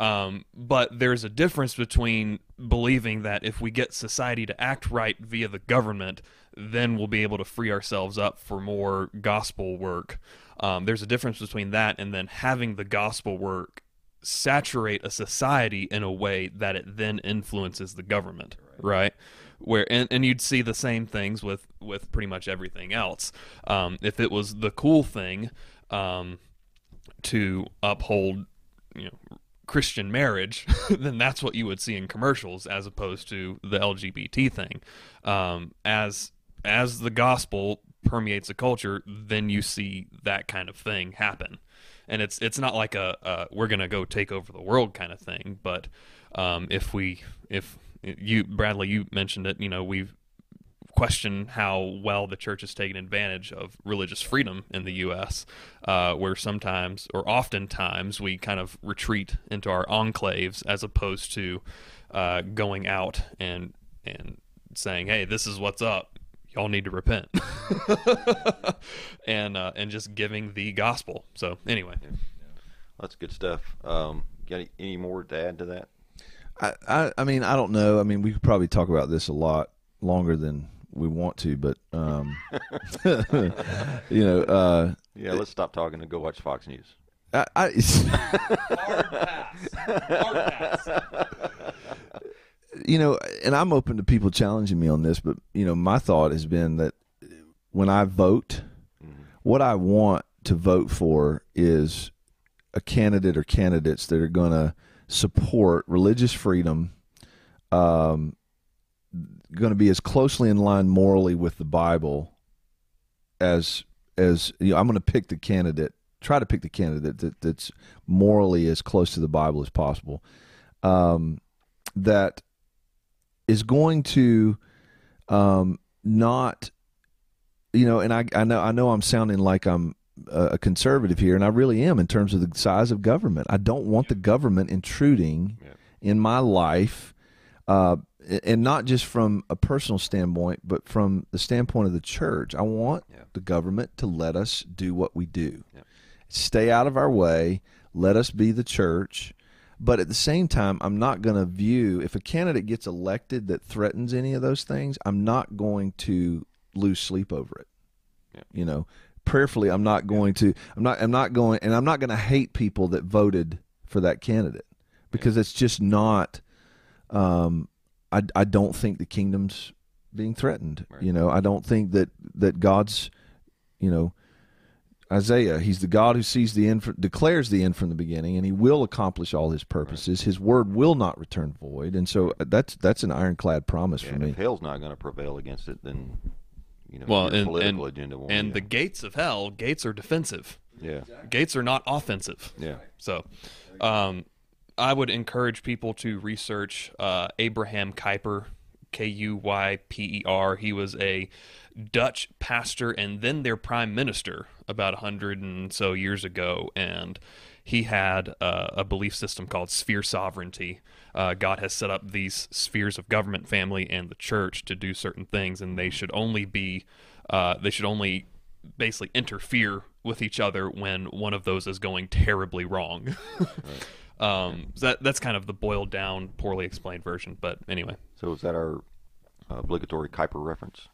Um, but there's a difference between believing that if we get society to act right via the government, then we'll be able to free ourselves up for more gospel work. Um, there's a difference between that and then having the gospel work saturate a society in a way that it then influences the government, right? Where and, and you'd see the same things with with pretty much everything else. Um, if it was the cool thing um, to uphold, you know, Christian marriage, <laughs> then that's what you would see in commercials as opposed to the LGBT thing. Um, as as the gospel permeates a culture, then you see that kind of thing happen. And it's it's not like a, a we're gonna go take over the world kind of thing, but um, if we if you Bradley you mentioned it, you know we've question how well the church has taken advantage of religious freedom in the U.S., uh, where sometimes or oftentimes we kind of retreat into our enclaves as opposed to uh, going out and and saying, "Hey, this is what's up. Y'all need to repent," <laughs> and uh, and just giving the gospel. So anyway, That's good stuff. Um, got any, any more to add to that? I, I, I mean, I don't know. I mean, we could probably talk about this a lot longer than we want to, but um, <laughs> you know, uh, Yeah, let's stop talking and go watch Fox News. I, I <laughs> hard pass, hard pass. You know, and I'm open to people challenging me on this, but you know, my thought has been that when I vote, what I want to vote for is a candidate or candidates that are going to support religious freedom, um, going to be as closely in line morally with the Bible as as you know, I'm going to pick the candidate, try to pick the candidate that, that's morally as close to the Bible as possible. Um, that is going to um, not, you know, and I, I know I know I'm sounding like I'm a conservative here, and I really am in terms of the size of government. I don't want the government intruding Yeah. in my life, uh, and not just from a personal standpoint, but from the standpoint of the church. I want Yeah. the government to let us do what we do, Yeah. stay out of our way, let us be the church. But at the same time, I'm not going to view if a candidate gets elected that threatens any of those things, I'm not going to lose sleep over it. Yeah. You know, prayerfully, I'm not going to. I'm not. I'm not going, and I'm not going to hate people that voted for that candidate because it's just not. Um, I I don't think the kingdom's being threatened. Right. You know, I don't think that that God's, you know, Isaiah, he's the God who sees the end, fr- declares the end from the beginning, and he will accomplish all his purposes. His word will not return void, and so uh, that's that's an ironclad promise for and me. if hell's not going to prevail against it, then you know Well, and- political and- agenda won't. and yeah. the gates of hell, gates are defensive. yeah, Gates are not offensive. yeah, So, um, I would encourage people to research uh, Abraham Kuyper, K U Y P E R. He was a Dutch pastor and then their prime minister about a hundred and so years ago, and he had uh, a belief system called sphere sovereignty. Uh, God has set up these spheres of government, family, and the church to do certain things, and they should only be, uh, they should only basically interfere with each other when one of those is going terribly wrong. <laughs> um, so that that's kind of the boiled down, poorly explained version. But anyway, So is that our uh, obligatory Kuyper reference?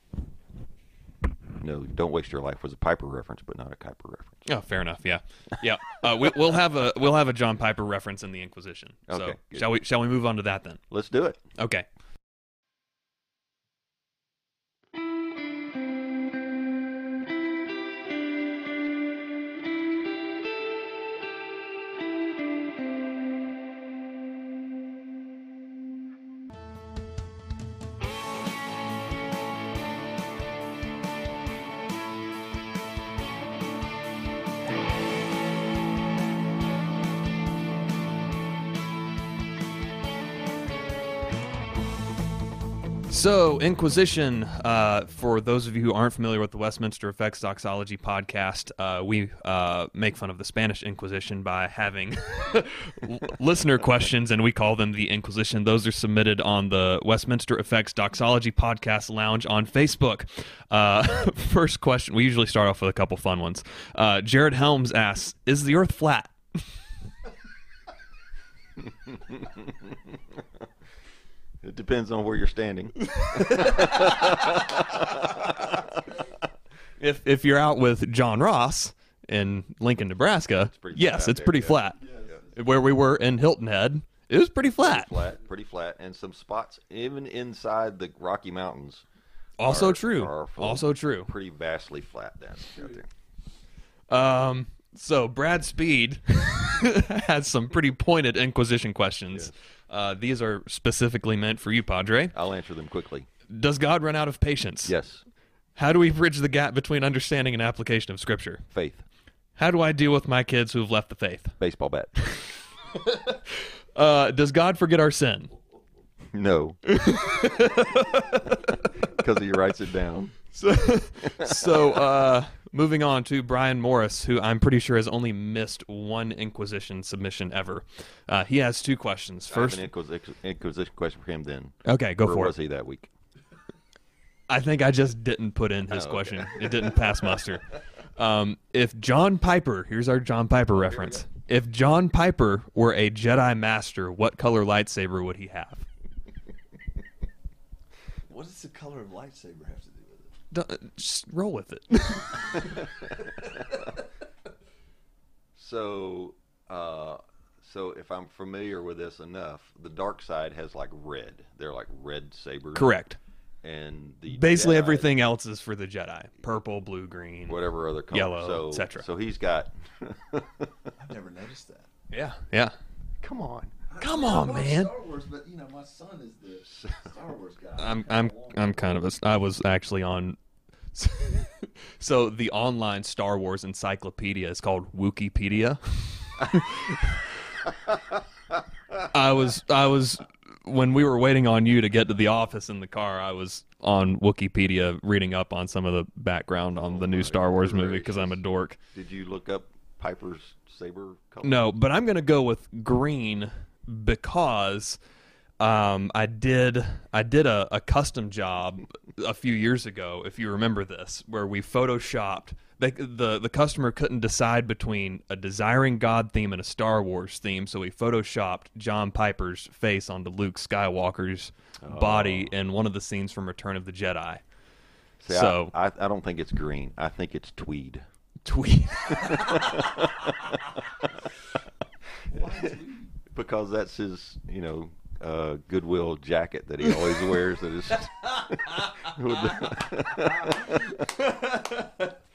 No, don't waste your life was a Piper reference, but not a Kuyper reference. oh, fair enough. Yeah, yeah. Uh, we, we'll have a we'll have a John Piper reference in the Inquisition. So Okay, shall we shall we move on to that then? Let's do it. Okay. So, Inquisition, uh, for those of you who aren't familiar with the Westminster Effects Doxology podcast, uh, we uh, make fun of the Spanish Inquisition by having <laughs> listener questions, and we call them the Inquisition. Those are submitted on the Westminster Effects Doxology podcast lounge on Facebook. Uh, <laughs> first question, we usually start off with a couple fun ones. Uh, Jared Helms asks Is the earth flat? <laughs> It depends on where you're standing. <laughs> If if you're out with John Ross in Lincoln, Nebraska, pretty yes, it's there, pretty yeah. flat. Where we were in Hilton Head, it was pretty flat. flat, pretty flat, and some spots even inside the Rocky Mountains. Also are- true. are full- Also true. Pretty vastly flat down there. Um, so Brad Speed <laughs> has some pretty pointed Inquisition questions. Uh, these are specifically meant for you, Padre. I'll answer them quickly. Does God run out of patience? Yes, How do we bridge the gap between understanding and application of Scripture? faith, How do I deal with my kids who have left the faith? baseball bat. <laughs> Uh, does God forget our sin? No, <laughs> because he writes it down. So, <laughs> so uh, moving on to Brian Morris, who I'm pretty sure has only missed one Inquisition submission ever. Uh, he has two questions. First, I have an Inquis- Inquisition question for him. Then, okay, go where for was it. he that week? I think I just didn't put in his Oh, okay. question. It didn't pass muster. Um, if John Piper, here's our John Piper reference. If John Piper were a Jedi Master, what color lightsaber would he have? <laughs> What does the color of lightsaber have to do with it? Don't- Just roll with it. <laughs> So, uh, so if I'm familiar with this enough, the dark side has like red. They're like red sabers. Correct. And the Basically, Jedi- everything else is for the Jedi: purple, blue, green. whatever other color. Yellow, so, et cetera. So he's got. <laughs> I've never noticed that. Yeah, yeah. Come on. Come on, man. Star Wars, but you know, my son is the Star Wars guy. <laughs> I'm I'm I'm kind of a I was actually on <laughs> so the online Star Wars encyclopedia is called Wookieepedia. <laughs> I was I was when we were waiting on you to get to the office in the car, I was on Wookieepedia reading up on some of the background on the oh new Star Wars movie because I'm a dork. Did you look up Piper's saber color? No, but I'm gonna go with green because um, I did I did a, a custom job a few years ago, if you remember this, where we photoshopped. They, the the customer couldn't decide between a desiring God theme and a Star Wars theme, so we photoshopped John Piper's face onto Luke Skywalker's body in one of the scenes from Return of the Jedi. See, so I, I, I don't think it's green. I think it's tweed. tweet. <laughs> Because that's his, you know, uh, Goodwill jacket that he always wears. That is. <laughs>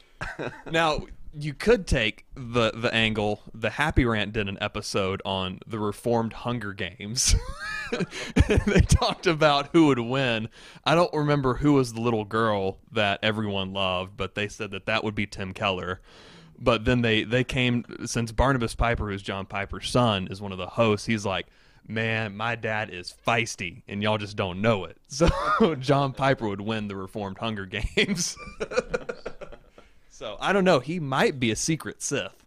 Now, you could take the the angle. The Happy Rant did an episode on the reformed Hunger Games. <laughs> they talked about who would win. I don't remember who was the little girl that everyone loved, but they said that that would be Tim Keller. But then they they came since Barnabas Piper, who's John Piper's son, is one of the hosts. He's like, "Man, my dad is feisty, and y'all just don't know it." <laughs> So John Piper would win the reformed Hunger Games. <laughs> So I don't know. He might be a secret Sith,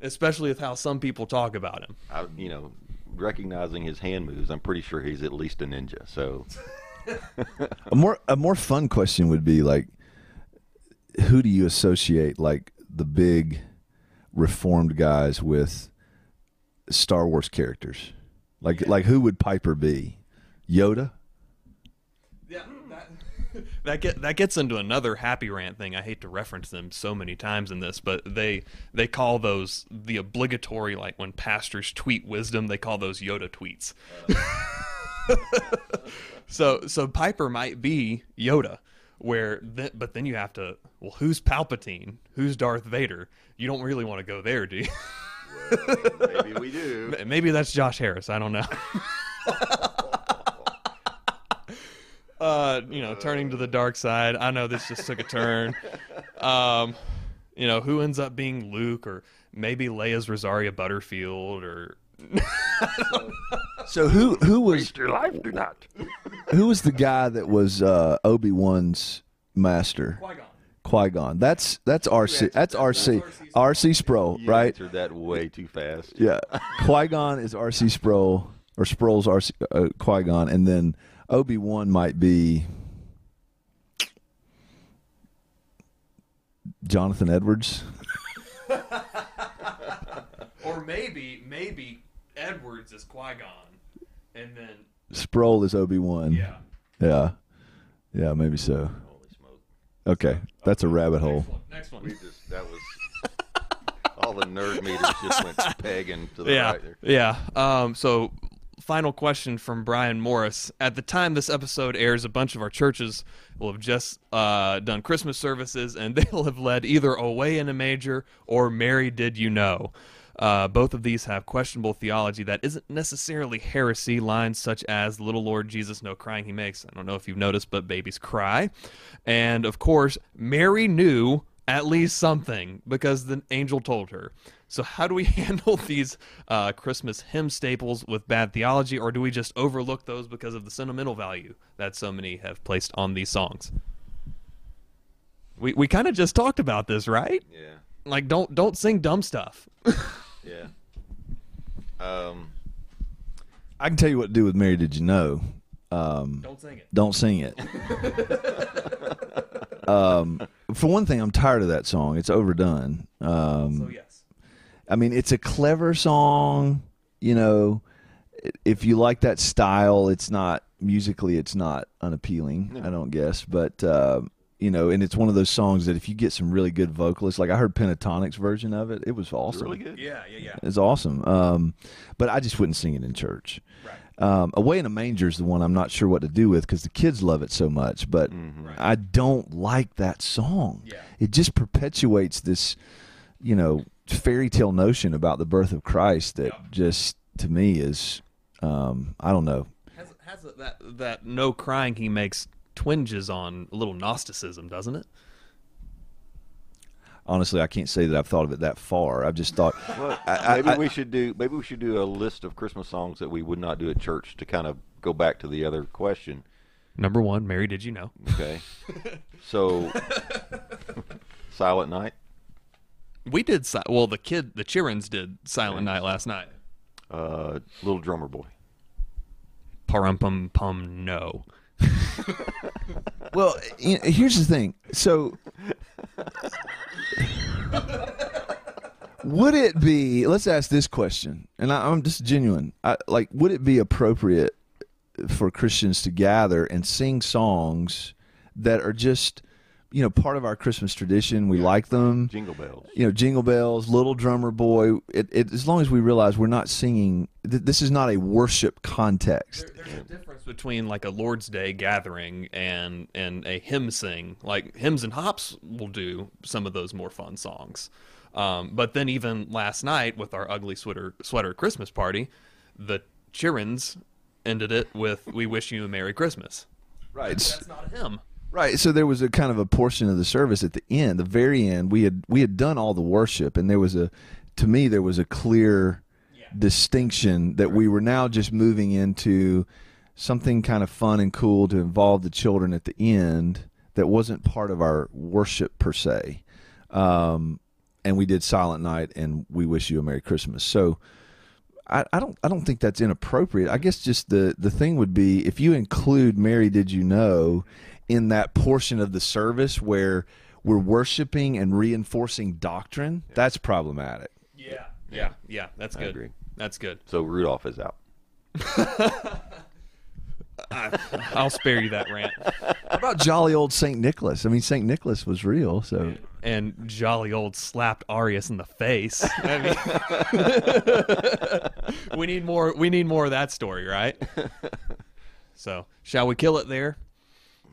especially with how some people talk about him. I, you know, recognizing his hand moves, I'm pretty sure he's at least a ninja. So, <laughs> A more a more fun question would be like, who do you associate like the big reformed guys with Star Wars characters? Like like who would Piper be? Yoda? Yeah, that <laughs> that get that gets into another happy rant thing. I hate to reference them so many times in this, but they they call those the obligatory like when pastors tweet wisdom, they call those Yoda tweets. <laughs> <laughs> so so Piper might be Yoda. Where, th- but then you have to. Well, who's Palpatine? Who's Darth Vader? You don't really want to go there, do you? maybe we do. <laughs> Maybe that's Josh Harris. I don't know. <laughs> uh, you know, turning to the dark side. I know this just took a turn. <laughs> Um, you know, who ends up being Luke or maybe Leia's Rosaria Butterfield or So who who was Waste your life, do not. who was the guy that was uh, Obi Wan's master? Qui-Gon. Qui Gon. That's that's RC. That's RC. RC Sproul, You right? answered that way too fast. Yeah. Qui Gon is RC Sproul or Sproul's RC uh, Qui Gon, and then Obi Wan might be Jonathan Edwards. <laughs> Or maybe, maybe Edwards is Qui Gon, and then Sproul is Obi Wan. yeah. Yeah. Yeah, maybe so. Holy smoke! Okay, that's a rabbit hole. Next one. We just that was all the nerd meters just went pegging to the yeah, right there. yeah. Um, so, final question from Brian Morris. At the time this episode airs, a bunch of our churches will have just uh, done Christmas services, and <laughs> they'll have led either "Away in a Manger" or "Mary Did You Know." Uh, both of these have questionable theology that isn't necessarily heresy. Lines such as "Little Lord Jesus, no crying he makes." I don't know if you've noticed, but babies cry, and of course, Mary knew at least something because the angel told her. So, how do we <laughs> handle these uh, Christmas hymn staples with bad theology, or do we just overlook those because of the sentimental value that so many have placed on these songs? We we kind of just talked about this, right? Yeah, Like, don't don't sing dumb stuff. <laughs> yeah. Um, I can tell you what to do with Mary Did You Know. Um, don't sing it. don't sing it. <laughs> um, for one thing, I'm tired of that song. It's overdone. Um, So yes, I mean, it's a clever song. You know, if you like that style, it's not musically, it's not unappealing. I don't guess, but uh, you know, and it's one of those songs that if you get some really good vocalists, like I heard Pentatonix's version of it, it was awesome. really good. yeah, yeah, yeah. It's awesome. Um, but I just wouldn't sing it in church. Right. Um, Away in a Manger is the one I'm not sure what to do with because the kids love it so much, but I don't like that song. Yeah. It just perpetuates this, you know, fairy tale notion about the birth of Christ that Yeah. just to me is, um, I don't know. Has has that that no crying he makes twinges on a little Gnosticism, doesn't it? Honestly, I can't say that I've thought of it that far. I've just thought, <laughs> Well, I- I- maybe I- we should do maybe we should do a list of Christmas songs that we would not do at church to kind of go back to the other question. Number one, Mary, did you know? Okay, <laughs> so Silent Night, We did. Si- well, the kid, the Chirins did Silent Night last night. uh, Little Drummer Boy. Parum pum pum. No. <laughs> well, you know, here's the thing. So, would it be? Let's ask this question, and I, I'm just genuine. I, like, would it be appropriate for Christians to gather and sing songs that are just, you know, part of our Christmas tradition? We like them. Jingle Bells. You know, Jingle Bells, Little Drummer Boy. It, it, as long as we realize we're not singing, th- this is not a worship context. There's a difference between like a Lord's Day gathering and and a hymn sing. Like hymns and hops will do some of those more fun songs. Um, but then even last night with our ugly sweater sweater Christmas party, the Chirins ended it with "We wish you a Merry Christmas." Right. That's not a hymn. Right. So there was a kind of a portion of the service at the end, the very end. We had we had done all the worship, and there was a, to me, there was a clear distinction that we were now just moving into something kind of fun and cool to involve the children at the end that wasn't part of our worship per se. Um, and we did Silent Night and We Wish You a Merry Christmas. So. I, I don't I don't think that's inappropriate. I guess just the the thing would be if you include Mary Did You Know in that portion of the service where we're worshiping and reinforcing doctrine, that's problematic. Yeah. Yeah. Yeah. That's I good. agree. That's good. So Rudolph is out. <laughs> I'll spare you that rant. How about jolly old Saint Nicholas? I mean, Saint Nicholas was real, so and jolly old slapped Arius in the face. <laughs> I mean, <laughs> we need more. We need more of that story, right? So, shall we kill it there?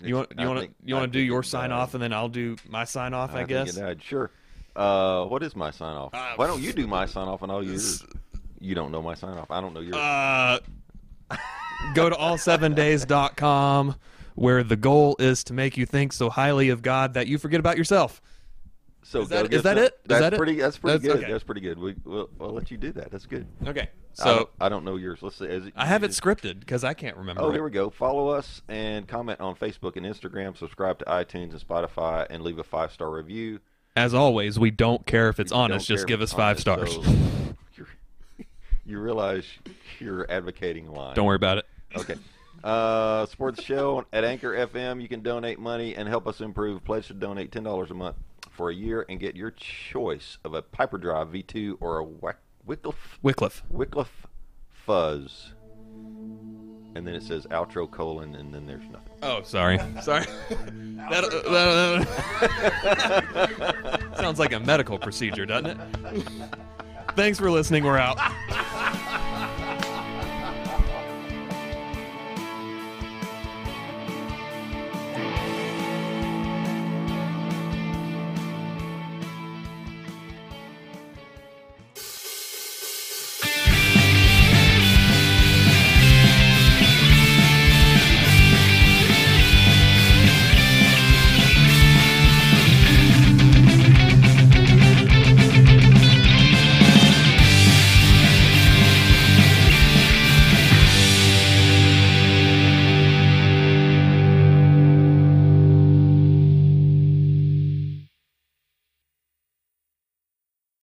You want you want to you want to do your sign off and then I'll do my sign off. I, think guess. it. Sure. Uh, what is my sign off? Uh, Why don't you do my <laughs> sign off and I'll yours? You don't know my sign off. I don't know yours. Uh, go to all7days.com where the goal is to make you think so highly of God that you forget about yourself. So is that- is that it? Is That's that it? That's pretty That's- good. okay. That's pretty good. We, we'll, we'll let you do that. That's good. Okay. I So don't, I don't know yours. Let's see. Is it, I have it just- scripted because I can't remember. Oh, it. here we go. Follow us and comment on Facebook and Instagram. Subscribe to iTunes and Spotify and leave a five star review. As always, we don't care if it's You honest. Just give us five honest, stars. so <laughs> you realize you're advocating lying. Don't worry about it. Okay. Uh, support the show at Anchor FM. You can donate money and help us improve. Pledge to donate ten dollars a month for a year and get your choice of a Piper Drive V2 or a Wac- Wycliffe Wycliffe. Wycliffe fuzz, and then it says outro colon, and then there's nothing. Oh, sorry. <laughs> Sorry. that, uh, that- <laughs> sounds like a medical procedure, doesn't it? Thanks for listening. We're out.